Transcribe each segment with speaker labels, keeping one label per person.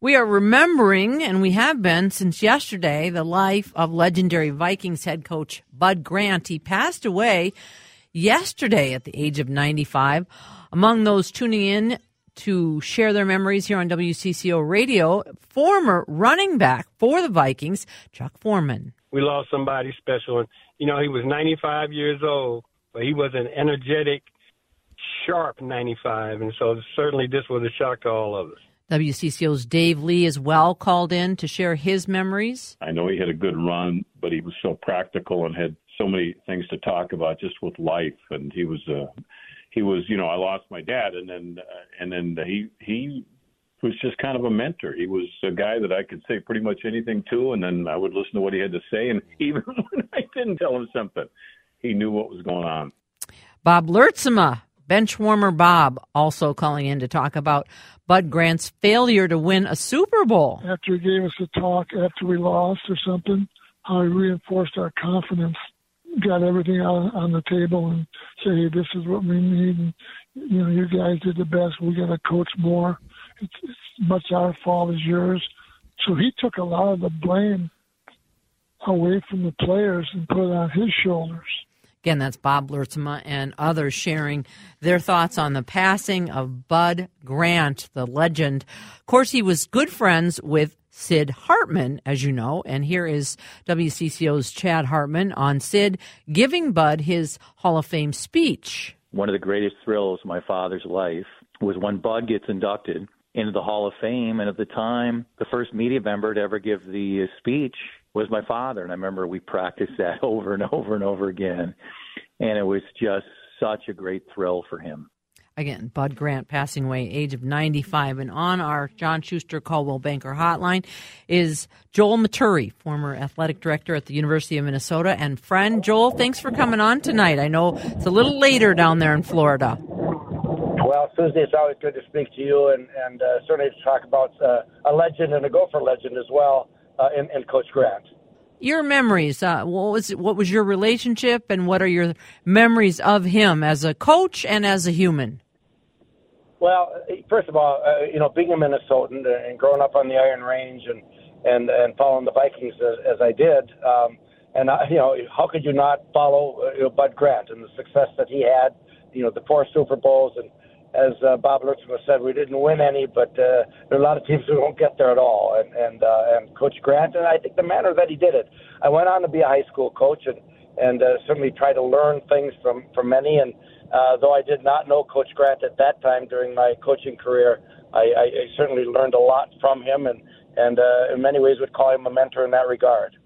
Speaker 1: We are remembering, and we have been since yesterday, the life of legendary Vikings head coach Bud Grant. He passed away yesterday at the age of 95. Among those tuning in to share their memories here on WCCO radio, former running back for the Vikings, Chuck Foreman.
Speaker 2: we lost somebody special. And, you know, he was 95 years old, but he was an energetic, sharp 95. And so certainly this was a shock to all of us.
Speaker 1: WCCO's Dave Lee as well called in to share his memories.
Speaker 3: I know he had a good run, but he was so practical and had so many things to talk about just with life. And he was, uh, he was, you know, I lost my dad, and then, uh, and then he he was just kind of a mentor. He was a guy that I could say pretty much anything to, and then I would listen to what he had to say, and even when I didn't tell him something, he knew what was going on.
Speaker 1: Bob Lurtsema, bench warmer Bob, also calling in to talk about Bud Grant's failure to win a Super Bowl.
Speaker 4: after he gave us a talk after we lost or something, how he reinforced our confidence, got everything on, on the table and said, hey, this is what we need. And, you know, you guys did the best. We got to coach more. It's, it's much our fault as yours. So he took a lot of the blame away from the players and put it on his shoulders.
Speaker 1: Again, that's Bob Lurtsema and others sharing their thoughts on the passing of Bud Grant, the legend. Of course, he was good friends with Sid Hartman, as you know, and here is WCCO's Chad Hartman on Sid giving Bud his Hall of Fame speech.
Speaker 5: one of the greatest thrills of my father's life was when Bud gets inducted into the Hall of Fame. And at the time, the first media member to ever give the speech was my father. And I remember we practiced that over and over and over again. And it was just such a great thrill for him.
Speaker 1: Again, Bud Grant passing away, age of 95. And on our John Schuster Coldwell Banker hotline is Joel Maturi, former athletic director at the University of Minnesota and friend. Joel, thanks for coming on tonight. I know it's a little later down there in Florida.
Speaker 6: Well, Susie, it's always good to speak to you, and and uh, certainly to talk about uh, a legend and a Gopher legend as well, uh, in, in Coach Grant.
Speaker 1: Your memories, uh, what was what was your relationship and what are your memories of him as a coach and as a human?
Speaker 6: Well, first of all, uh, you know, being a Minnesotan and growing up on the Iron Range and and and following the Vikings as, as I did, um, and I, you know, how could you not follow uh, you know, Bud Grant and the success that he had? You know, the four Super Bowls, and as uh, Bob Lurtzman said, we didn't win any, but uh, there are a lot of teams who won't get there at all. And and uh, and Coach Grant, and I think the manner that he did it. I went on to be a high school coach and and uh, certainly try to learn things from from many and. Uh, though I did not know Coach Grant at that time during my coaching career, I, I, I certainly learned a lot from him, and and uh, in many ways would call him a mentor in that regard.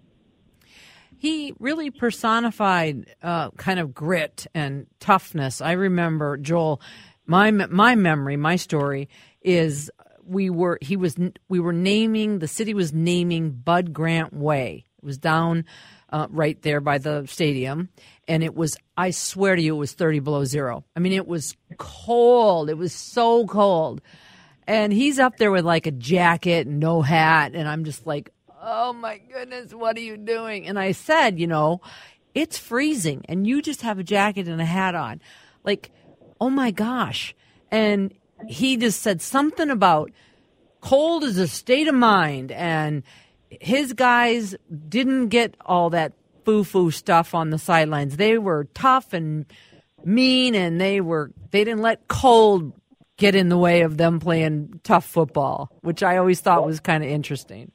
Speaker 1: He really personified uh, kind of grit and toughness. I remember Joel. My my memory, my story is we were he was we were naming the city was naming Bud Grant Way. It was down uh, right there by the stadium, and it was I swear to you it was thirty below zero. I mean it was cold. It was so cold, and he's up there with like a jacket and no hat, and I'm just like, oh my goodness, what are you doing? And I said, you know, it's freezing, and you just have a jacket and a hat on, like, oh my gosh, and he just said something about cold is a state of mind and his guys didn't get all that foo-foo stuff on the sidelines. They were tough and mean and they were they didn't let cold get in the way of them playing tough football which i always thought was kind of interesting.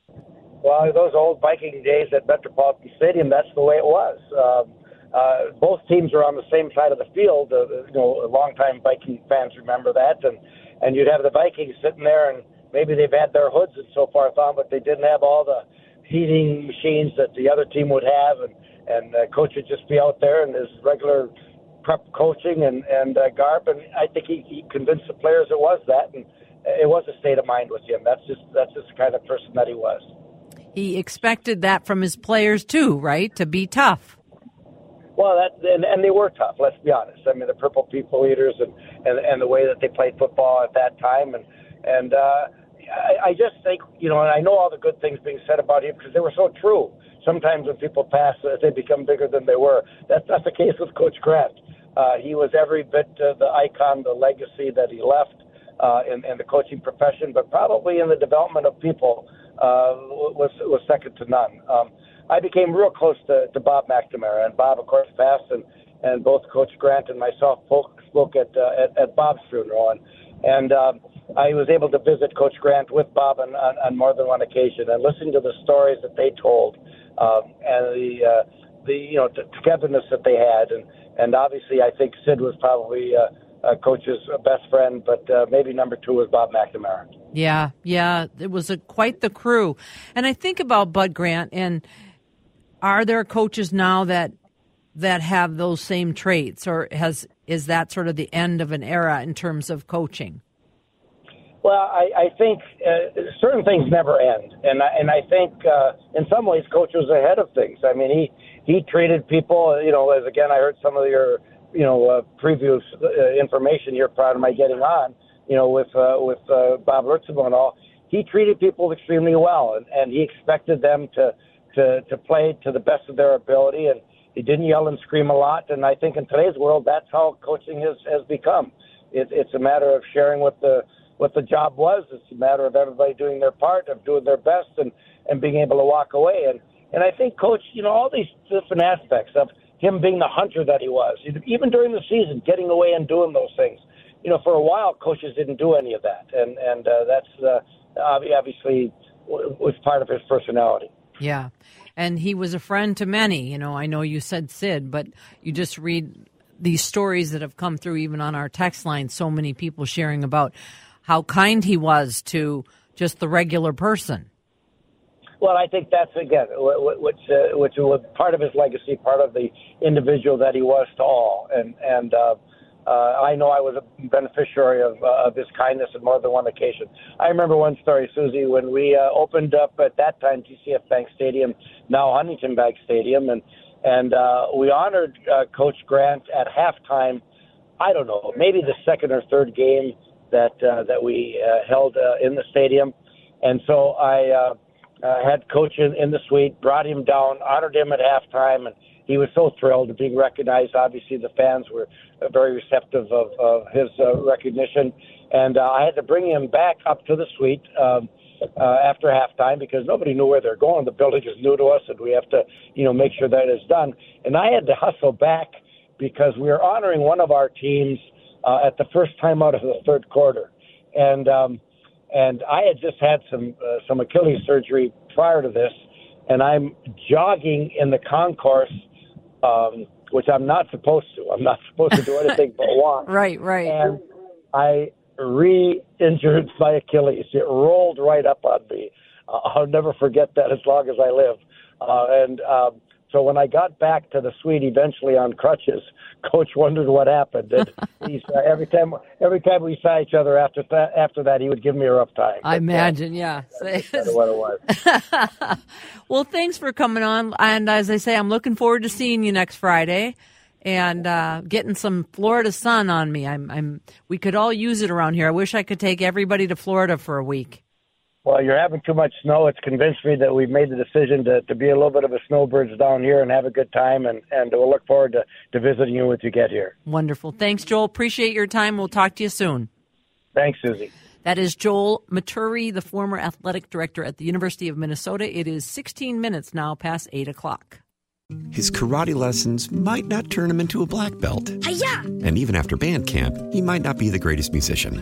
Speaker 6: Well, those old Viking days at Metropolitan Stadium, that's the way it was. Um, uh, both teams were on the same side of the field. Uh, you know, longtime Viking fans remember that, and and you'd have the Vikings sitting there, and maybe they've had their hoods and so forth on, but they didn't have all the heating machines that the other team would have, and and uh, coach would just be out there in his regular prep coaching and and uh, garb, and I think he, he convinced the players it was that, and it was a state of mind with him. That's just that's just the kind of person that he was.
Speaker 1: He expected that from his players too, right? To be tough.
Speaker 6: Well, that and, and they were tough. Let's be honest. I mean, the Purple People Eaters and and and the way that they played football at that time, and and uh, I, I just think you know, and I know all the good things being said about him because they were so true. Sometimes when people pass, they become bigger than they were. That's not the case with Coach Grant. Uh, he was every bit uh, the icon, the legacy that he left uh, in, in the coaching profession, but probably in the development of people uh, was was second to none. Um, I became real close to, to Bob McNamara, and Bob, of course, passed, and and both Coach Grant and myself spoke, at, uh, at at Bob's funeral, and and um, I was able to visit Coach Grant with Bob on, on, on more than one occasion, and listen to the stories that they told, um, and the uh, the you know the togetherness that they had, and and obviously I think Sid was probably. Uh, uh, coach's best friend, but uh, maybe number two was Bob McNamara.
Speaker 1: Yeah, yeah, it was a, quite the crew. And I think about Bud Grant, and are there coaches now that that have those same traits, or has is that sort of the end of an era in terms of coaching?
Speaker 6: Well, I, I think uh, certain things never end, and I, and I think uh, in some ways, coach was ahead of things. I mean, he he treated people, you know, as again, I heard some of your you know, uh, previous uh, information here prior to my getting on, you know, with uh, with uh, Bob Lurtsema and all, he treated people extremely well, and, and he expected them to, to to play to the best of their ability, and he didn't yell and scream a lot. And I think in today's world, that's how coaching has has become. It, it's a matter of sharing what the what the job was. It's a matter of everybody doing their part, of doing their best, and and being able to walk away. And and I think coach, you know, all these different aspects of him being the hunter that he was, even during the season, getting away and doing those things. You know, for a while, coaches didn't do any of that, and and uh, that's uh, obviously was part of his personality.
Speaker 1: Yeah, and he was a friend to many. You know, I know you said Sid, but you just read these stories that have come through, even on our text line. So many people sharing about how kind he was to just the regular person.
Speaker 6: Well, I think that's again, which uh, which was part of his legacy, part of the individual that he was to all, and and uh, uh, I know I was a beneficiary of uh, of his kindness on more than one occasion. I remember one story, Susie, when we uh, opened up at that time TCF Bank Stadium, now Huntington Bank Stadium, and and uh, we honored uh, Coach Grant at halftime. I don't know, maybe the second or third game that uh, that we uh, held uh, in the stadium, and so I. Uh, uh, head coach in, in the suite, brought him down, honored him at halftime, and he was so thrilled of being recognized. Obviously, the fans were uh, very receptive of, of his uh, recognition, and uh, I had to bring him back up to the suite um, uh, after halftime because nobody knew where they're going. The building is new to us, and we have to, you know, make sure that is done. And I had to hustle back because we were honoring one of our teams uh, at the first time out of the third quarter, and um, and I had just had some uh, some Achilles surgery prior to this, and I'm jogging in the concourse, um, which I'm not supposed to. I'm not supposed to do anything but walk.
Speaker 1: Right, right.
Speaker 6: And I re-injured my Achilles. It rolled right up on me. Uh, I'll never forget that as long as I live. Uh, and um, so when I got back to the suite, eventually on crutches, Coach wondered what happened. And he's uh, every time every time we saw each other after that after that, he would give me a rough time.
Speaker 1: I but, imagine, yeah.
Speaker 6: What it was.
Speaker 1: well, thanks for coming on. And as I say, I'm looking forward to seeing you next Friday and uh, getting some Florida sun on me. I'm, I'm. We could all use it around here. I wish I could take everybody to Florida for a week
Speaker 6: well, you're having too much snow. It's convinced me that we've made the decision to, to be a little bit of a snowbirds down here and have a good time. And, and we'll look forward to, to visiting you once you get here.
Speaker 1: Wonderful. Thanks, Joel. Appreciate your time. We'll talk to you soon.
Speaker 6: Thanks, Susie.
Speaker 1: That is Joel Maturi, the former athletic director at the University of Minnesota. It is 16 minutes now past 8 o'clock.
Speaker 7: His karate lessons might not turn him into a black belt.
Speaker 8: Hi-ya!
Speaker 7: And even after band camp, he might not be the greatest musician.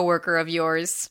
Speaker 8: of yours.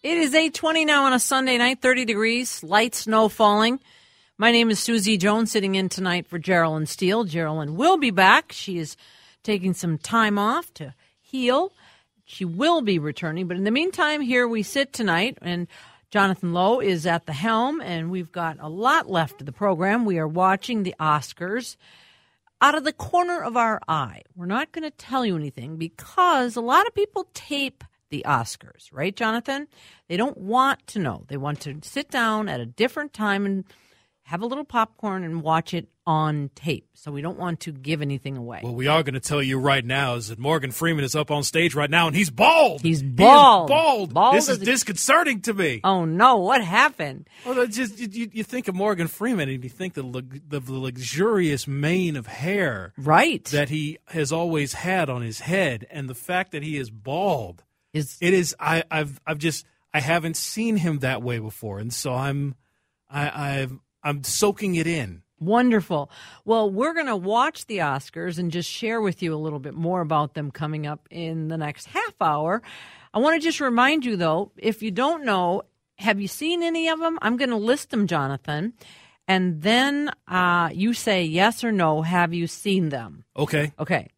Speaker 1: It is 820 now on a Sunday night, 30 degrees, light snow falling. My name is Susie Jones, sitting in tonight for Geraldine Steele. Geraldine will be back. She is taking some time off to heal. She will be returning, but in the meantime, here we sit tonight, and Jonathan Lowe is at the helm, and we've got a lot left of the program. We are watching the Oscars out of the corner of our eye. We're not going to tell you anything because a lot of people tape the Oscars, right, Jonathan? They don't want to know. They want to sit down at a different time and have a little popcorn and watch it on tape. So we don't want to give anything away.
Speaker 9: What we are going to tell you right now is that Morgan Freeman is up on stage right now and he's bald.
Speaker 1: He's
Speaker 9: He
Speaker 1: bald.
Speaker 9: bald.
Speaker 1: Bald
Speaker 9: this is
Speaker 1: a-
Speaker 9: disconcerting to me.
Speaker 1: oh no, what happened?
Speaker 9: Well, just you, you, think of Morgan Freeman and you think the, the luxurious mane of hair
Speaker 1: Right.
Speaker 9: that he has always had on his head, and the fact that he is bald
Speaker 1: is
Speaker 9: it is I, I've I've just I haven't seen him that way before, and so I'm I I've, I'm soaking it in.
Speaker 1: Wonderful. Well, we're going to watch the Oscars and just share with you a little bit more about them coming up in the next half hour. I want to just remind you, though, if you don't know, have you seen any of them? I'm going to list them, Jonathan. And then uh, you say yes or no. Have you seen them?
Speaker 9: Okay.
Speaker 1: Okay.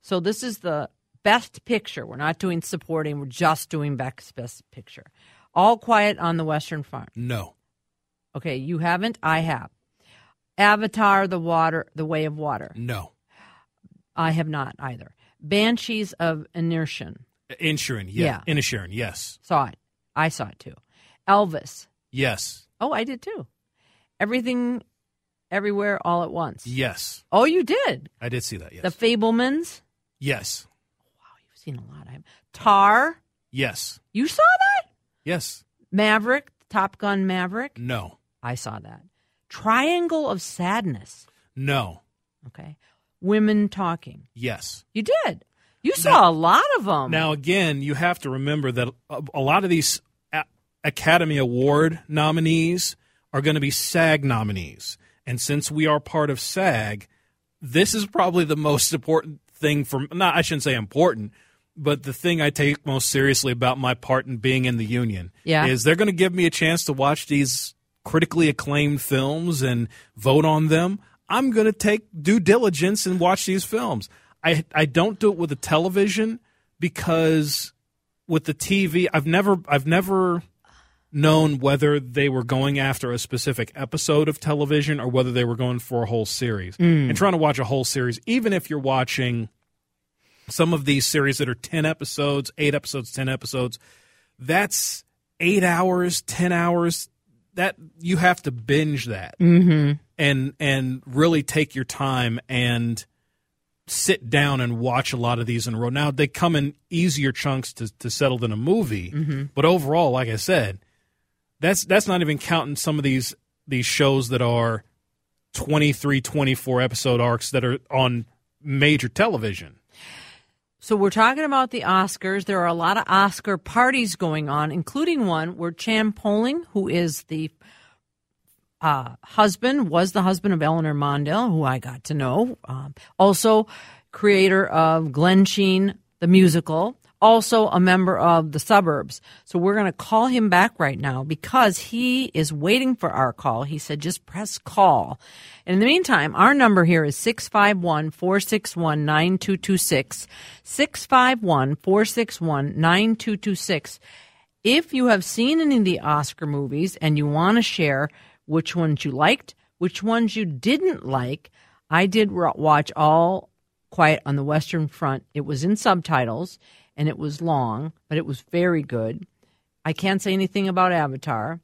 Speaker 1: So this is the best picture. We're not doing supporting, we're just doing best, best picture. All Quiet on the Western Front.
Speaker 9: No.
Speaker 1: Okay, you haven't? I have. Avatar, the water, the way of water.
Speaker 9: No.
Speaker 1: I have not either. Banshees of Inisherin.
Speaker 9: Insurin, yeah.
Speaker 1: Yeah.
Speaker 9: Inisherin, yes.
Speaker 1: Saw it. I saw it too. Elvis.
Speaker 9: Yes.
Speaker 1: Oh, I did too. Everything, everywhere, all at once.
Speaker 9: Yes.
Speaker 1: Oh, you did.
Speaker 9: I did see that, yes.
Speaker 1: The Fabelmans.
Speaker 9: yes.
Speaker 1: Seen a lot. I have. Tar.
Speaker 9: Yes.
Speaker 1: You saw that?
Speaker 9: Yes.
Speaker 1: Maverick. Top Gun Maverick.
Speaker 9: No.
Speaker 1: I saw that. Triangle of Sadness.
Speaker 9: No.
Speaker 1: Okay. Women talking.
Speaker 9: Yes.
Speaker 1: You did. You saw a lot of them.
Speaker 9: Now, again, you have to remember that a, a lot of these a- Academy Award nominees are going to be SAG nominees. And since we are part of SAG, this is probably the most important thing for not I shouldn't say important, but the thing I take most seriously about my part in being in the union
Speaker 1: Yeah.
Speaker 9: is they're going to give me a chance to watch these critically acclaimed films and vote on them. I'm going to take due diligence and watch these films. I I don't do it with the television because with the TV, I've never I've never known whether they were going after a specific episode of television or whether they were going for a whole series.
Speaker 1: Mm.
Speaker 9: And trying to watch a whole series, even if you're watching some of these series that are 10 episodes, 8 episodes, 10 episodes, that's 8 hours, 10 hours. That you have to binge that
Speaker 1: Mhm.
Speaker 9: and and really take your time and sit down and watch a lot of these in a row. Now they come in easier chunks to, to settle than a movie,
Speaker 1: Mhm.
Speaker 9: but overall, like I said, that's that's not even counting some of these these shows that are 23, 24 episode arcs that are on major television.
Speaker 1: So we're talking about the Oscars. There are a lot of Oscar parties going on, including one where Chan Poling, who is the uh, husband was the husband of Eleanor Mondale, who I got to know. Um, also, creator of Glensheen, the musical. Also, a member of the suburbs. So, we're going to call him back right now because he is waiting for our call. He said, just press call. And in the meantime, our number here is 651 461 9226. 651 461 9226. If you have seen any of the Oscar movies and you want to share which ones you liked, which ones you didn't like, I did watch all Quiet on the Western Front. It was in subtitles and it was long, but it was very good. I can't say anything about Avatar.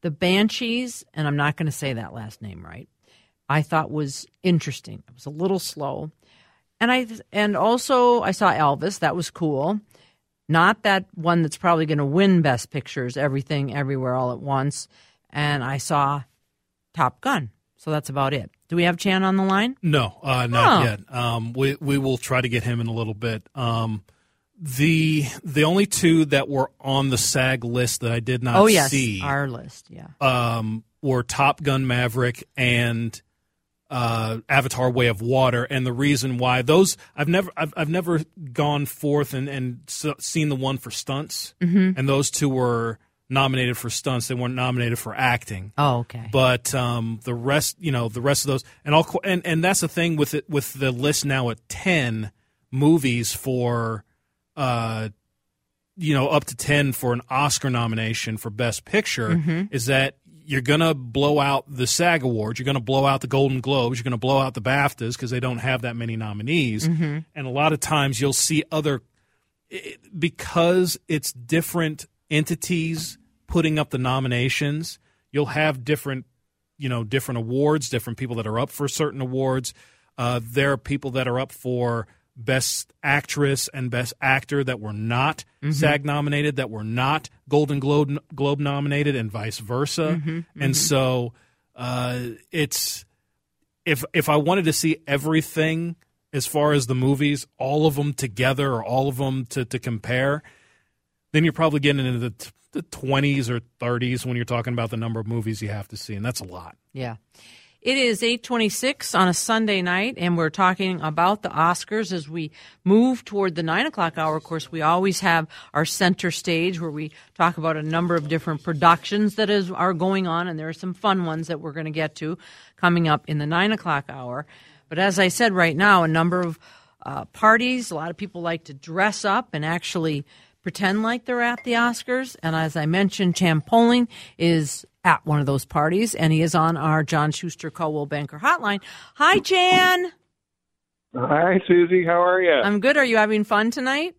Speaker 1: The Banshees, and I'm not going to say that last name right, I thought was interesting. It was a little slow. And I and also I saw Elvis, that was cool. Not that one that's probably going to win best pictures, everything everywhere all at once. And I saw Top Gun. So that's about it. Do we have Chan on the line?
Speaker 9: No, uh, not
Speaker 1: Oh.
Speaker 9: yet. Um, we we will try to get him in a little bit. Um, the the only two that were on the SAG list that I did not
Speaker 1: oh yes,
Speaker 9: see
Speaker 1: our list. Yeah.
Speaker 9: um, were Top Gun Maverick and uh, Avatar: Way of Water, and the reason why those I've never I've, I've never gone forth and and seen the one for stunts,
Speaker 1: Mhm.
Speaker 9: and those two were nominated for stunts. They weren't nominated for acting.
Speaker 1: Oh, okay.
Speaker 9: But um, the rest, you know, the rest of those, and all, and and that's the thing with it with the list now at ten movies for, uh, you know, up to ten for an Oscar nomination for Best Picture
Speaker 1: Mhm.
Speaker 9: is that you're gonna blow out the SAG awards, you're gonna blow out the Golden Globes, you're gonna blow out the BAFTAs because they don't have that many nominees,
Speaker 1: Mhm.
Speaker 9: and a lot of times you'll see other it- because it's different entities putting up the nominations you'll have different you know different awards different people that are up for certain awards uh, there are people that are up for best actress and best actor that were not
Speaker 1: Mhm.
Speaker 9: SAG nominated that were not Golden Globe Globe nominated and vice versa
Speaker 1: Mhm,
Speaker 9: and
Speaker 1: mhm.
Speaker 9: so uh, it's if if I wanted to see everything as far as the movies, all of them together or all of them to, to compare, then you're probably getting into the, t- the 20s or 30s when you're talking about the number of movies you have to see, and that's a lot.
Speaker 1: Yeah. It is 826 on a Sunday night, and we're talking about the Oscars as we move toward the 9 o'clock hour. Of course, we always have our center stage where we talk about a number of different productions that is are going on, and there are some fun ones that we're going to get to coming up in the 9 o'clock hour. But as I said right now, a number of uh, parties, a lot of people like to dress up and actually pretend like they're at the Oscars. And as I mentioned, Chan Poling is at one of those parties, and he is on our John Schuster Coldwell Banker hotline. Hi, Chan.
Speaker 10: Hi, Susie. How are you?
Speaker 1: I'm good. Are you having fun tonight?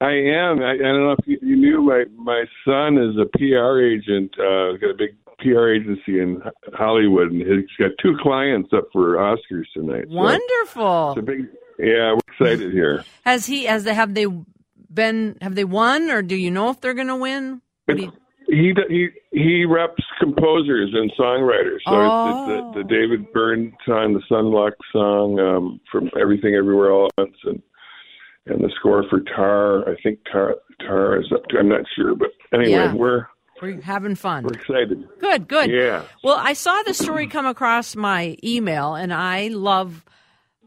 Speaker 10: I am. I, I don't know if you, you knew my my son is a PR agent. Uh, got a big PR agency in Hollywood, and he's got two clients up for Oscars tonight. So
Speaker 1: Wonderful.
Speaker 10: it's a big. Yeah, we're excited here.
Speaker 1: Has he? Has they? Have they been? Have they won, or do you know if they're going to win? You-
Speaker 10: He he he reps composers and songwriters. So
Speaker 1: Oh.
Speaker 10: it's, it's the, the David Byrne song, the Son Lux song um, from Everything Everywhere All at Once, and and the score for Tar. I think Tar Tar is up to. I'm not sure, but anyway,
Speaker 1: Yeah.
Speaker 10: we're
Speaker 1: We're having fun.
Speaker 10: we're excited.
Speaker 1: Good, good.
Speaker 10: Yeah.
Speaker 1: Well, I saw the story come across my email, and I love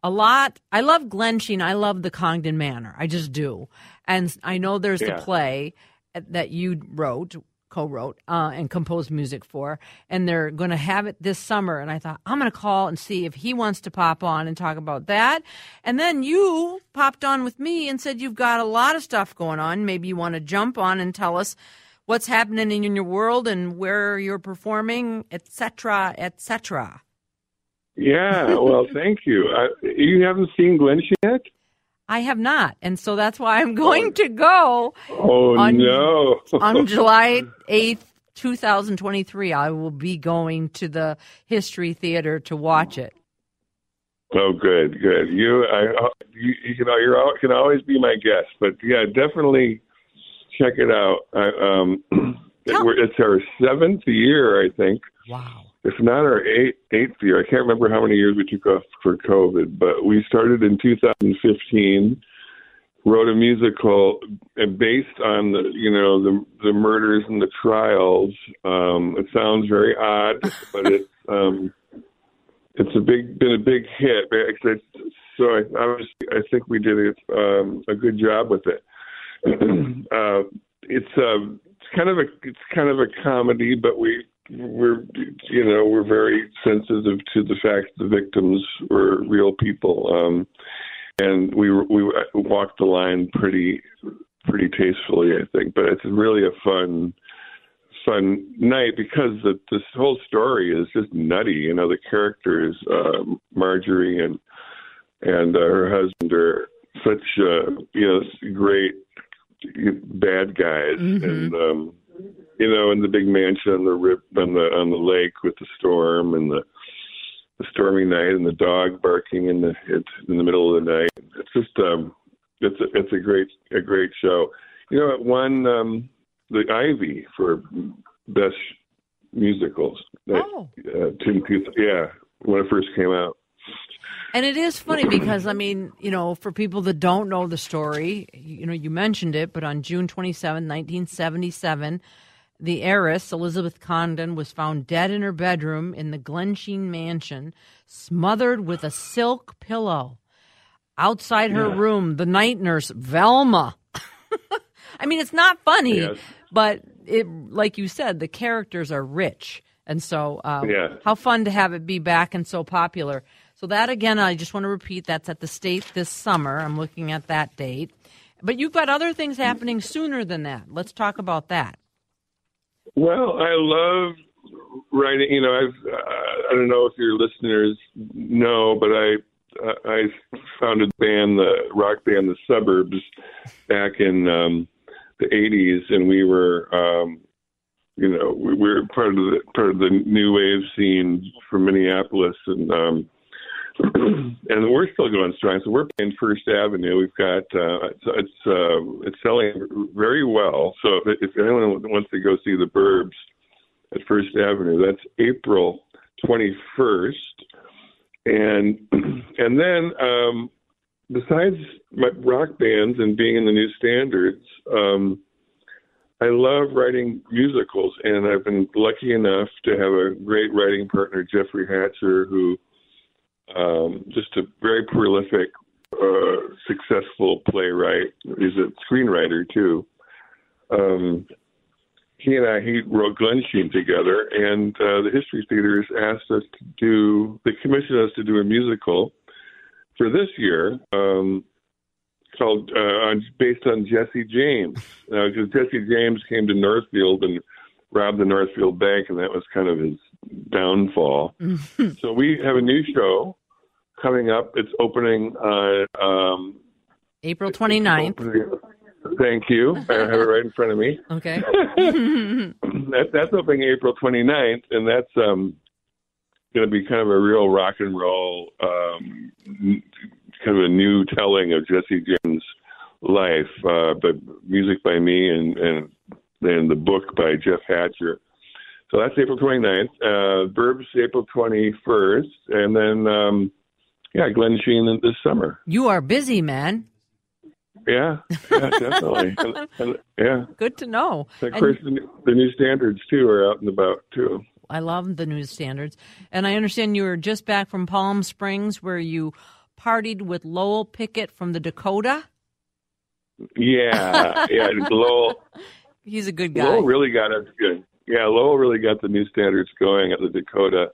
Speaker 1: a lot. I love Glensheen. I love the Congdon Manor. I just do. And I know there's
Speaker 11: Yeah.
Speaker 1: the play that you wrote, co-wrote, uh, and composed music for, and they're going to have it this summer. And I thought I'm going to call and see if he wants to pop on and talk about that. And then you popped on with me and said you've got a lot of stuff going on. Maybe you want to jump on and tell us what's happening in your world and where you're performing, etc., etc.
Speaker 10: Yeah. Well, thank you. I, you haven't seen Glen yet?
Speaker 1: I have not, and so that's why I'm going to go
Speaker 10: Oh
Speaker 1: On-
Speaker 10: no.
Speaker 1: on July 8th, 2023. I will be going to the History Theater to watch it.
Speaker 10: Oh, good, good. You, I, you, you can, you're, al- can always be my guest, but yeah, definitely check it out. I, um, it, we're, it's our seventh year, I think.
Speaker 1: Wow.
Speaker 10: If not our eighth, eighth year, I can't remember how many years we took off for COVID, but we started in 2015, wrote a musical and based on the you know the the murders and the trials. Um, it sounds very odd, but it's um, it's a big been a big hit. It's, so I, was I think we did a, um, a good job with it. uh, it's uh, it's kind of a it's kind of a comedy, but we we're you know we're very sensitive to the fact the victims were real people. Um, and we we walked the line pretty pretty tastefully, I think. But it's really a fun fun night because the, this whole story is just nutty. You know, the characters, uh, Marjorie and and uh, her husband are such uh, you know great bad guys, mm-hmm. and um, you know, in the big mansion on the rip on the on the lake with the storm and the the stormy night and the dog barking in the in the middle of the night. It's just um, it's a, it's a great a great show. You know, it won um, the Ivey for best musicals.
Speaker 1: Oh,
Speaker 10: uh, two, yeah, when it first came out.
Speaker 1: And it is funny because I mean, you know, for people that don't know the story, you know, you mentioned it, but on June 27, 1977, the heiress, Elizabeth Congdon, was found dead in her bedroom in the Glensheen mansion, smothered with a silk pillow. Outside her yeah. room, the night nurse, Velma. I mean, it's not funny, yes. but it, like you said, the characters are rich. And so, um, yeah. how fun to have it be back and so popular. So, that again, I just want to repeat that's at the state this summer. I'm looking at that date. But you've got other things happening sooner than that. Let's talk about that.
Speaker 10: Well, I love writing. You know, I've uh, I don't know if your listeners know, but I uh, I founded the band, the rock band, the Suburbs, back in um, the '80s, and we were. Um, you know, we were part of the part of the new wave scene from Minneapolis, and um, and we're still going strong. So we're playing First Avenue. We've got uh, it's it's, uh, it's selling very well. So if, if anyone wants to go see the Burbs at First Avenue, that's April 21st. And and then um, besides my rock bands and being in the new standards, um, I love writing musicals, and I've been lucky enough to have a great writing partner, Jeffrey Hatcher, who um, just a very prolific, uh, successful playwright. He's a screenwriter too. Um, he and I he wrote Glensheen together, and uh, the History Theater has asked us to do. They commissioned us to do a musical for this year um, called uh, on, based on Jesse James, because uh, Jesse James came to Northfield and robbed the Northfield Bank, and that was kind of his downfall. so we have a new show coming up. It's opening on um,
Speaker 1: April 29th.
Speaker 10: Thank you. I have it right in front of me.
Speaker 1: Okay.
Speaker 10: that, that's opening April 29th, and that's um, going to be kind of a real rock and roll, um, kind of a new telling of Jesse James' life, uh, but music by me and, and and the book by Jeff Hatcher. So that's April 29th. Uh, Burbs April 21st, and then um, yeah, Glensheen this summer.
Speaker 1: You are busy, man.
Speaker 10: Yeah, yeah, definitely. and, and, yeah.
Speaker 1: Good to know.
Speaker 10: And of course, and, the, the new standards too are out and about too.
Speaker 1: I love the new standards, and I understand you were just back from Palm Springs, where you partied with Lowell Pickett from the Dakota.
Speaker 10: Yeah, yeah, Lowell.
Speaker 1: He's a good guy.
Speaker 10: Lowell really got us good. Yeah, Lowell really got the new standards going at the Dakota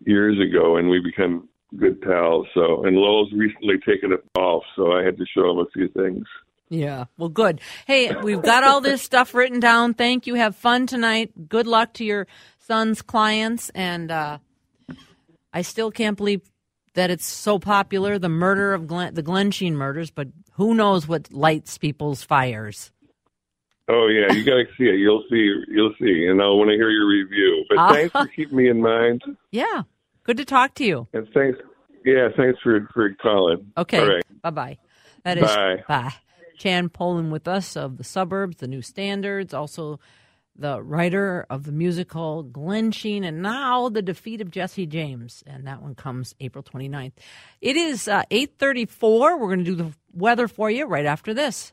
Speaker 10: years ago, and we become good pals. So, and Lowell's recently taken it off, so I had to show him a few things.
Speaker 1: Yeah, well, good. Hey, we've got all this stuff written down. Thank you. Have fun tonight. Good luck to your son's clients. And uh, I still can't believe that it's so popular, the murder of Glen, the Glensheen murders, but who knows what lights people's fires.
Speaker 10: Oh yeah, you got to see it. You'll see. You'll see, and I want to hear your review. But thanks for keeping me in mind.
Speaker 1: Yeah, Good to talk to you.
Speaker 10: And thanks. Yeah, thanks for for calling.
Speaker 1: Okay.
Speaker 10: Right.
Speaker 1: Bye bye. That is
Speaker 10: bye.
Speaker 1: Bye. Chan Poling with us of the suburbs, the new standards, also the writer of the musical Glensheen, and now the defeat of Jesse James. And that one comes April 29th. It is uh, 834. We're going to do the weather for you right after this.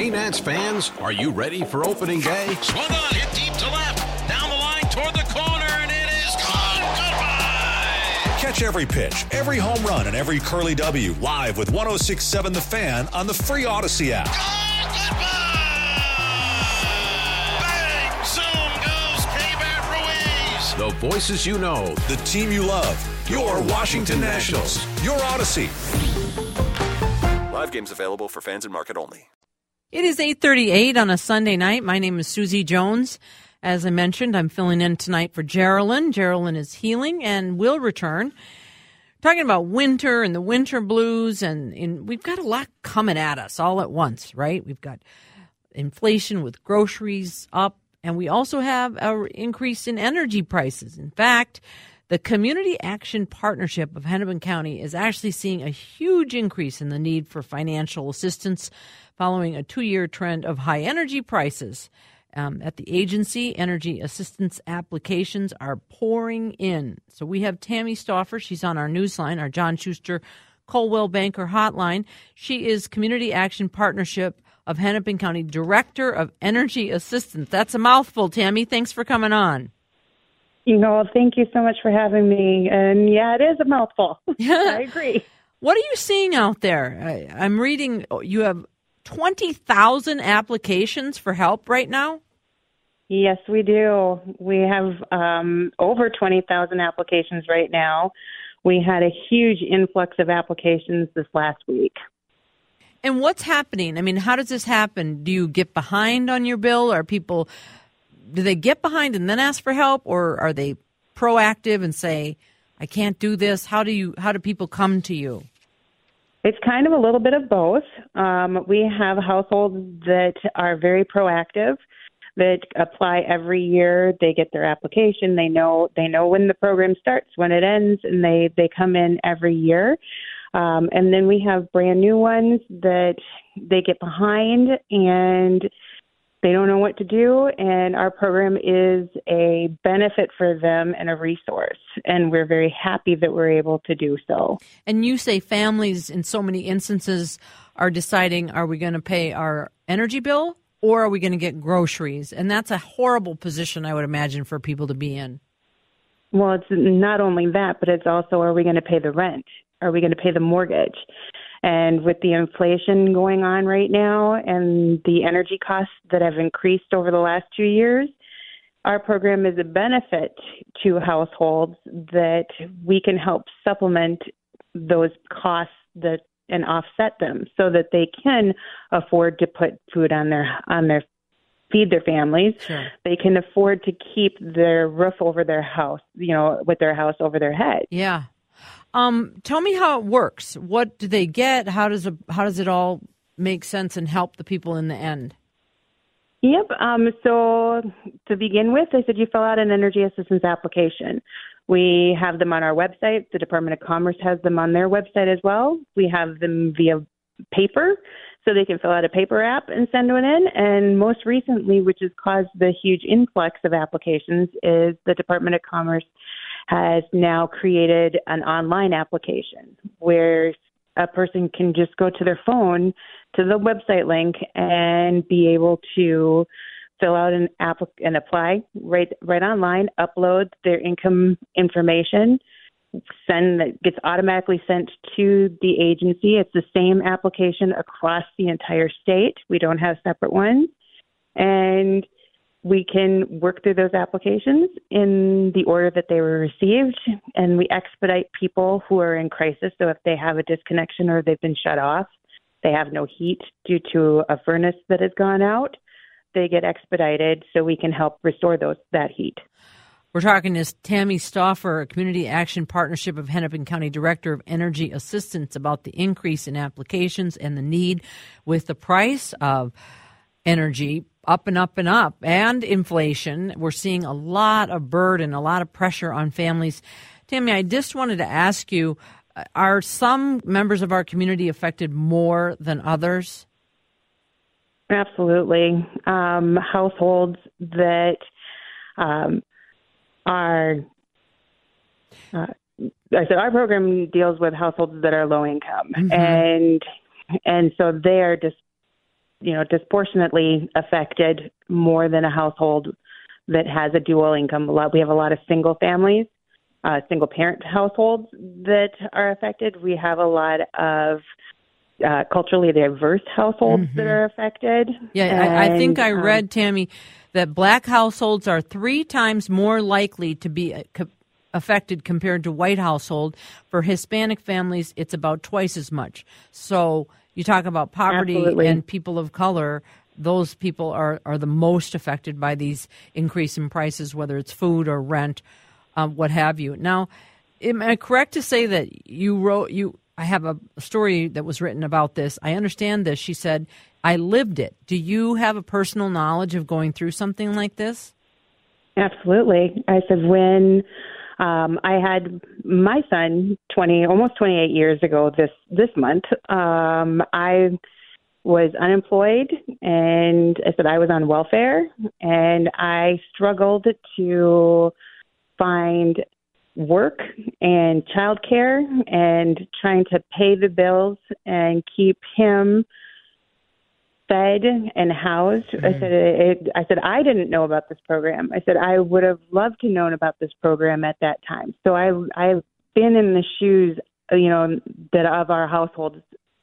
Speaker 12: Hey, Nats fans, are you ready for opening day?
Speaker 13: Swung on, hit deep to left, down the line toward the corner, and it is gone. Goodbye.
Speaker 14: Catch every pitch, every home run, and every Curly W live with 1067 The Fan on the free Odyssey app.
Speaker 13: Bang! Zoom goes K-Bat Ruiz.
Speaker 12: The voices you know, the team you love, your Washington Nationals, your Odyssey.
Speaker 15: Live games available for fans and market only.
Speaker 1: It is 8:38 on a Sunday night. My name is Susie Jones. As I mentioned, I'm filling in tonight for Geraldine. Geraldine is healing and will return. Talking about winter and the winter blues, and, we've got a lot coming at us all at once, right? We've got inflation with groceries up, and we also have an increase in energy prices. In fact, the Community Action Partnership of Hennepin County is actually seeing a huge increase in the need for financial assistance following a two year trend of high energy prices. Um, at the agency, energy assistance applications are pouring in. So we have Tammy Stauffer. She's on our newsline, our John Schuster Coldwell Banker hotline. She is Community Action Partnership of Hennepin County Director of Energy Assistance. That's a mouthful, Tammy. Thanks for coming on.
Speaker 16: You know, thank you so much for having me. And yeah, it is a mouthful. I agree.
Speaker 1: What are you seeing out there? I, I'm reading you have 20,000 applications for help right now?
Speaker 16: Yes, we do. We have um, over 20,000 applications right now. We had a huge influx of applications this last week.
Speaker 1: And what's happening? I mean, how does this happen? Do you get behind on your bill? Are people, do they get behind and then ask for help? Or are they proactive and say, I can't do this? How do you, how do people come to you?
Speaker 16: It's kind of a little bit of both. Um, we have households that are very proactive, that apply every year. They get their application. They know they know when the program starts, when it ends, and they they come in every year. Um, and then we have brand new ones that they get behind and they don't know what to do, and our program is a benefit for them and a resource. And we're very happy that we're able to do so.
Speaker 1: And you say families, in so many instances, are deciding are we going to pay our energy bill or are we going to get groceries? And that's a horrible position, I would imagine, for people to be in.
Speaker 16: Well, it's not only that, but it's also are we going to pay the rent? Are we going to pay the mortgage? And with the inflation going on right now and the energy costs that have increased over the last two years, our program is a benefit to households that we can help supplement those costs that and offset them so that they can afford to put food on their on their feed their families.
Speaker 1: Sure.
Speaker 16: They can afford to keep their roof over their house, you know, with their house over their head.
Speaker 1: Yeah. Um, tell me how it works. What do they get? How does a, how does it all make sense and help the people in the end?
Speaker 16: Yep. Um, so to begin with, I said you fill out an energy assistance application. We have them on our website. The Department of Commerce has them on their website as well. We have them via paper, so they can fill out a paper app and send it in. And most recently, which has caused the huge influx of applications, is the Department of Commerce has now created an online application where a person can just go to their phone to the website link and be able to fill out an app and apply right right online, upload their income information, send that gets automatically sent to the agency. It's the same application across the entire state. We don't have separate ones. And we can work through those applications in the order that they were received, and we expedite people who are in crisis. So if they have a disconnection or they've been shut off, they have no heat due to a furnace that has gone out, they get expedited so we can help restore those that heat.
Speaker 1: We're talking to Tammy Stoffer, a Community Action Partnership of Hennepin County Director of Energy Assistance, about the increase in applications and the need with the price of energy up and up and up and inflation. We're seeing a lot of burden, a lot of pressure on families. Tammy, I just wanted to ask you uh, are some members of our community affected more than others?
Speaker 16: Absolutely. Um, households that um, are, uh, I said, our program deals with households that are low income, mm-hmm. and and so they are just you know, disproportionately affected more than a household that has a dual income. A lot we have a lot of single families, uh, single parent households that are affected. We have a lot of uh, culturally diverse households mm-hmm. that are affected.
Speaker 1: Yeah, and, I, I, think I um, read Tammy that black households are three times more likely to be uh, affected compared to white household. For Hispanic families, it's about twice as much. So you talk about poverty
Speaker 16: Absolutely.
Speaker 1: and people of color those people are, are the most affected by these increase in prices, whether it's food or rent, um, what have you. Now, am I correct to say that you wrote you? I have a story that was written about this. I understand this. She said, "I lived it." Do you have a personal knowledge of going through something like this?
Speaker 16: Absolutely. I said when um, I had my son 20, almost 28 years ago this this month. Um, I was unemployed, and I said I was on welfare, and I struggled to find work and childcare and trying to pay the bills and keep him fed and housed. Mm-hmm. I said it, I said I didn't know about this program. I said I would have loved to known about this program at that time. So I I've been in the shoes, you know, that of our households.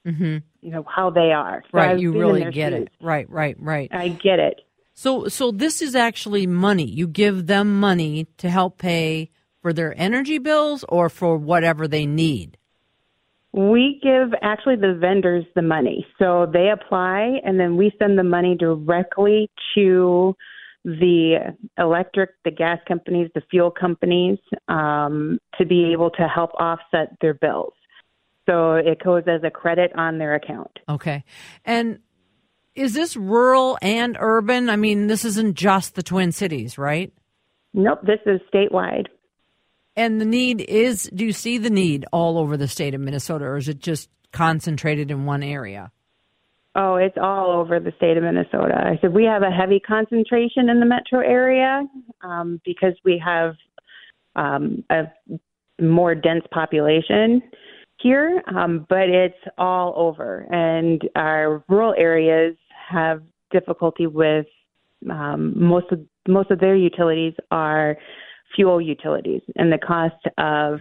Speaker 16: Mm-hmm. You know how they are.
Speaker 1: So right, I've you really get shoes. it. Right, right, right.
Speaker 16: I get it.
Speaker 1: So so this is actually money. You give them money to help pay for their energy bills or for whatever they need.
Speaker 16: We give actually the vendors the money. So they apply and then we send the money directly to the electric, the gas companies, the fuel companies um, to be able to help offset their bills. So it goes as a credit on their account.
Speaker 1: Okay. And is this rural and urban? I mean, this isn't just the Twin Cities, right?
Speaker 16: Nope, this is statewide.
Speaker 1: And the need is do you see the need all over the state of Minnesota, or is it just concentrated in one area?
Speaker 16: Oh, it's all over the state of Minnesota. I said we have a heavy concentration in the metro area um, because we have um, a more dense population here, um, but it's all over. And our rural areas have difficulty with um, most of most of their utilities are fuel utilities, and the cost of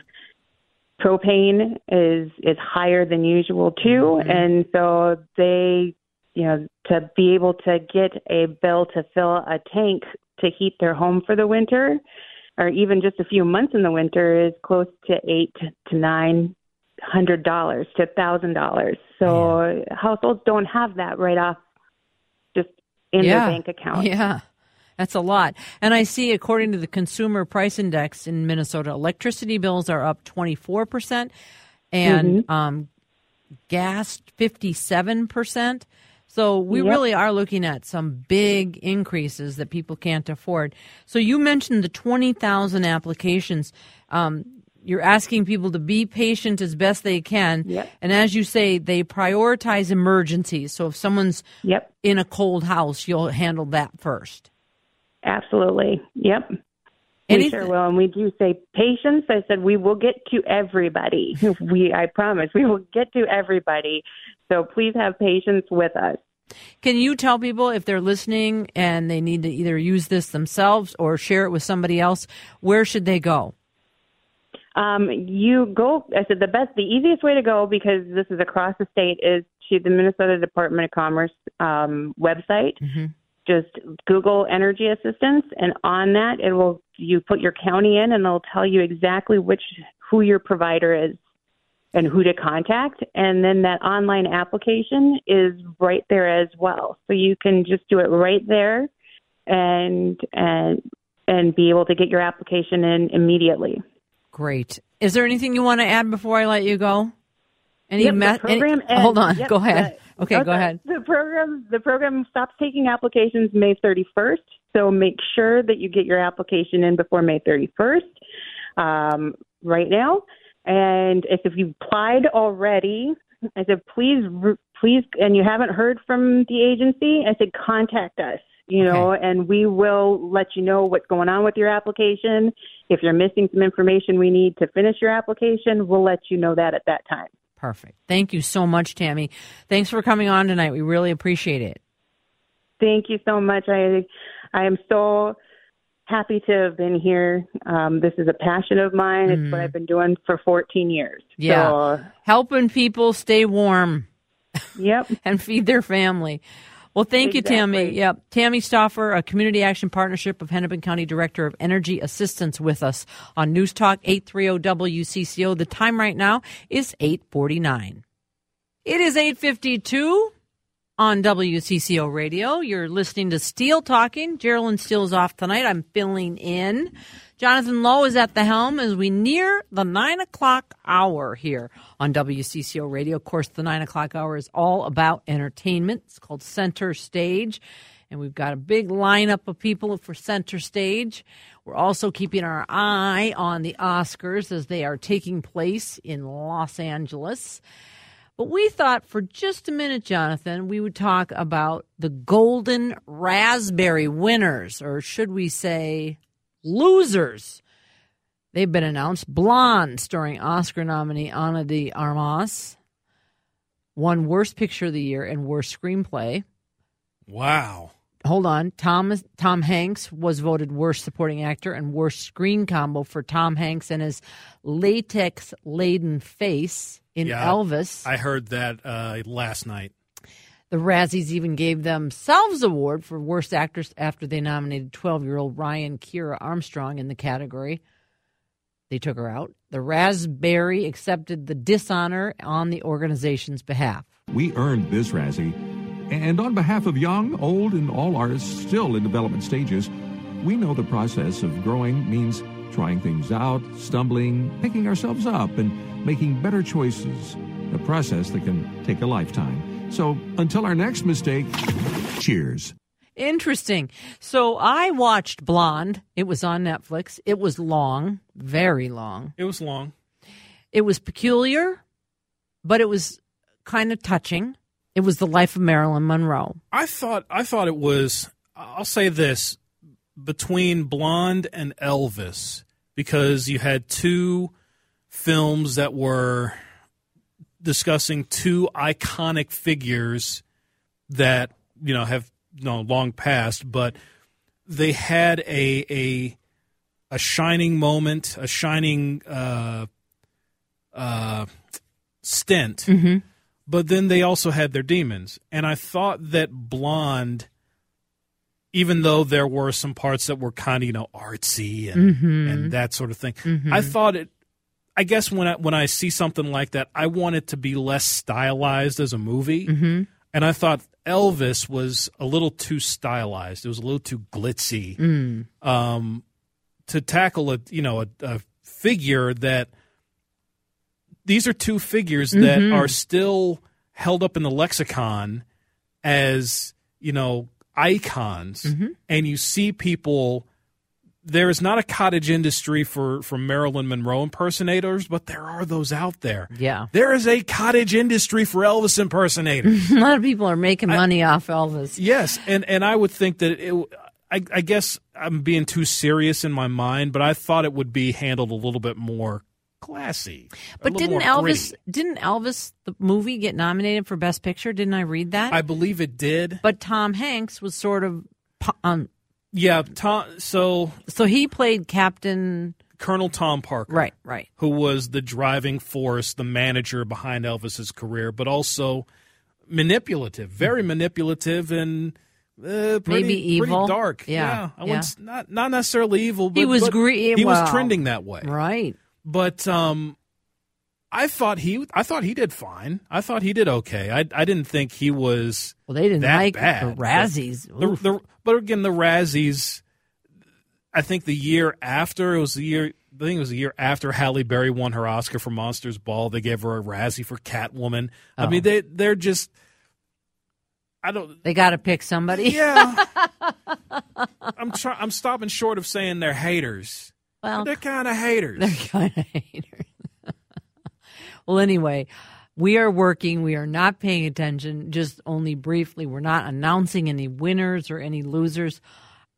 Speaker 16: propane is is higher than usual too, mm-hmm. and so they, you know, to be able to get a bill to fill a tank to heat their home for the winter, or even just a few months in the winter, is close to eight to nine hundred dollars to thousand dollars. So yeah. households don't have that right off just in
Speaker 1: yeah.
Speaker 16: their bank account.
Speaker 1: Yeah. That's a lot. And I see, according to the Consumer Price Index in Minnesota, electricity bills are up 24%, and mm-hmm. um, gas 57%. So we yep. really are looking at some big increases that people can't afford. So you mentioned the 20,000 applications. Um, you're asking people to be patient as best they can.
Speaker 16: Yep.
Speaker 1: And as you say, they prioritize emergencies. So if someone's
Speaker 16: yep.
Speaker 1: in a cold house, you'll handle that first.
Speaker 16: Absolutely. Yep. We sure will, and we do say patience. I said we will get to everybody. we, I promise, we will get to everybody. So please have patience with us.
Speaker 1: Can you tell people if they're listening and they need to either use this themselves or share it with somebody else, where should they go?
Speaker 16: Um, you go. I said the best, the easiest way to go because this is across the state is to the Minnesota Department of Commerce um, website. Just Google energy assistance, and on that, it will you put your county in, and it'll tell you exactly which who your provider is and who to contact. And then that online application is right there as well, so you can just do it right there, and and and be able to get your application in immediately.
Speaker 1: Great. Is there anything you want to add before I let you go? Any
Speaker 16: Yep,
Speaker 1: me- any-
Speaker 16: program ends-
Speaker 1: hold on.
Speaker 16: yep,
Speaker 1: go ahead.
Speaker 16: The-
Speaker 1: okay, go ahead.
Speaker 16: The program the program stops taking applications May 31st, so make sure that you get your application in before May 31st. Um, right now, and if, if you've applied already, I said please please, and you haven't heard from the agency, I said contact us. You know, and we will let you know what's going on with your application. If you're missing some information we need to finish your application, we'll let you know that at that time.
Speaker 1: Perfect. Thank you so much, Tammy. Thanks for coming on tonight. We really appreciate it.
Speaker 16: Thank you so much. I I am so happy to have been here. Um, this is a passion of mine. It's what I've been doing for 14 years.
Speaker 1: Yeah.
Speaker 16: So,
Speaker 1: Helping people stay warm.
Speaker 16: Yep.
Speaker 1: and feed their family. Well, thank you, Tammy. Yep. Tammy Stauffer, a Community Action Partnership of Hennepin County Director of Energy Assistance with us on News Talk 830 WCCO. The time right now is 849. It is 852 on WCCO Radio. You're listening to Steele Talking. Geraldine Steele's off tonight. I'm filling in. Jonathan Lowe is at the helm as we near the nine o'clock hour here on WCCO Radio. Of course, the nine o'clock hour is all about entertainment. It's called Center Stage. And we've got a big lineup of people for Center Stage. We're also keeping our eye on the Oscars as they are taking place in Los Angeles. But we thought for just a minute, Jonathan, we would talk about the Golden Raspberry winners, or should we say losers? They've been announced. Blonde, starring Oscar nominee Ana de Armas, won Worst Picture of the Year and Worst Screenplay.
Speaker 9: Wow.
Speaker 1: Hold on. Tom Tom Hanks was voted worst supporting actor and worst screen combo for Tom Hanks and his latex laden face in
Speaker 9: Yeah,
Speaker 1: Elvis.
Speaker 9: I heard that uh, last night.
Speaker 1: The Razzies even gave themselves award for worst actress after they nominated 12-year-old Ryan Kiera Armstrong in the category. They took her out. The Raspberry accepted the dishonor on the organization's behalf.
Speaker 17: We earned this Razzie. And on behalf of young, old, and all artists still in development stages, we know the process of growing means trying things out, stumbling, picking ourselves up, and making better choices. A process that can take a lifetime. So until our next mistake, cheers.
Speaker 1: Interesting. So I watched Blonde. It was on Netflix. It was long, very long.
Speaker 9: It was long.
Speaker 1: It was peculiar, but it was kind of touching. It was the life of Marilyn Monroe.
Speaker 9: I thought I thought it was. I'll say this between Blonde and Elvis because you had two films that were discussing two iconic figures that you know have you know, long passed, but they had a a a shining moment, a shining uh, uh, stint.
Speaker 1: Mm-hmm.
Speaker 9: But then they also had their demons, and I thought that Blonde, even though there were some parts that were kind of you know artsy and
Speaker 1: Mhm.
Speaker 9: and that sort of thing,
Speaker 1: Mhm.
Speaker 9: I thought it. I guess when I when I see something like that, I want it to be less stylized as a movie.
Speaker 1: Mhm.
Speaker 9: And I thought Elvis was a little too stylized. It was a little too glitzy
Speaker 1: Mm.
Speaker 9: um, to tackle a you know a, a figure that these are two figures that
Speaker 1: Mhm.
Speaker 9: are still held up in the lexicon as you know icons,
Speaker 1: Mm-hmm.
Speaker 9: and you see people. There is not a cottage industry for for Marilyn Monroe impersonators, but there are those out there.
Speaker 1: Yeah.
Speaker 9: There is a cottage industry for Elvis impersonators.
Speaker 1: a lot of people are making money off Elvis.
Speaker 9: Yes, and and I would think that it. I, I guess I'm being too serious in my mind, but I thought it would be handled a little bit more classy.
Speaker 1: But didn't Elvis
Speaker 9: gritty.
Speaker 1: didn't Elvis the movie get nominated for best picture? Didn't I read that?
Speaker 9: I believe it did.
Speaker 1: But Tom Hanks was sort of um
Speaker 9: Yeah, Tom. So
Speaker 1: so he played Captain
Speaker 9: Colonel Tom Parker.
Speaker 1: Right, right.
Speaker 9: Who was the driving force, the manager behind Elvis's career, but also manipulative, very manipulative and uh, pretty,
Speaker 1: Maybe evil.
Speaker 9: pretty dark.
Speaker 1: Yeah,
Speaker 9: I
Speaker 1: yeah.
Speaker 9: not not necessarily evil. But,
Speaker 1: He was gre-
Speaker 9: He
Speaker 1: well,
Speaker 9: was trending that way,
Speaker 1: right?
Speaker 9: But um, I thought he I thought he did fine. I thought he did okay. I I didn't think he was.
Speaker 1: Well, they didn't like
Speaker 9: bad.
Speaker 1: the Razzies.
Speaker 9: The, the, but again, the Razzies. I think the year after it was the year. I think it was the year after Halle Berry won her Oscar for Monsters Ball. They gave her a Razzie for Catwoman. I
Speaker 1: Oh.
Speaker 9: mean, they they're just. I don't.
Speaker 1: They got to pick somebody.
Speaker 9: Yeah. I'm try, I'm stopping short of saying they're haters.
Speaker 1: Well,
Speaker 9: they're kind of haters.
Speaker 1: They're kind of haters. well, anyway, we are working. We are not paying attention, just only briefly. We're not announcing any winners or any losers.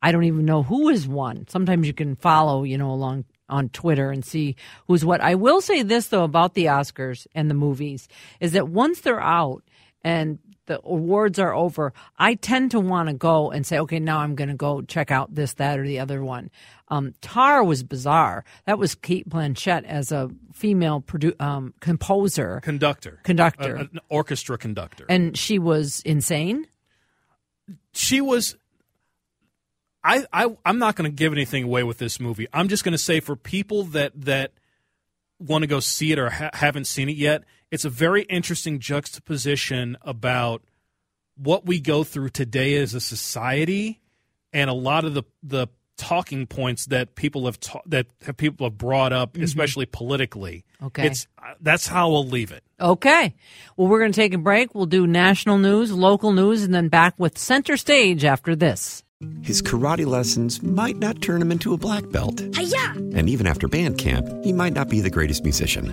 Speaker 1: I don't even know who has won. Sometimes you can follow, you know, along on Twitter and see who's what. I will say this, though, about the Oscars and the movies is that once they're out and the awards are over, I tend to want to go and say, okay, now I'm going to go check out this, that, or the other one. Um, Tar was bizarre. That was Cate Blanchett as a female produ- um, composer,
Speaker 9: Conductor.
Speaker 1: Conductor.
Speaker 9: A- an orchestra conductor.
Speaker 1: and she was insane.
Speaker 9: she was I, I I'm not going to give anything away with this movie. I'm just going to say for people that that want to go see it or ha- haven't seen it yet, it's a very interesting juxtaposition about what we go through today as a society and a lot of the the talking points that people have ta- that have people have brought up,
Speaker 1: Mhm.
Speaker 9: especially politically.
Speaker 1: Okay.
Speaker 9: it's uh, that's how we'll leave it.
Speaker 1: Okay. Well, we're going to take a break. We'll do national news, local news, and then back with center stage after this.
Speaker 7: His karate lessons might not turn him into a black belt.
Speaker 18: Hiya!
Speaker 7: And even after band camp, he might not be the greatest musician.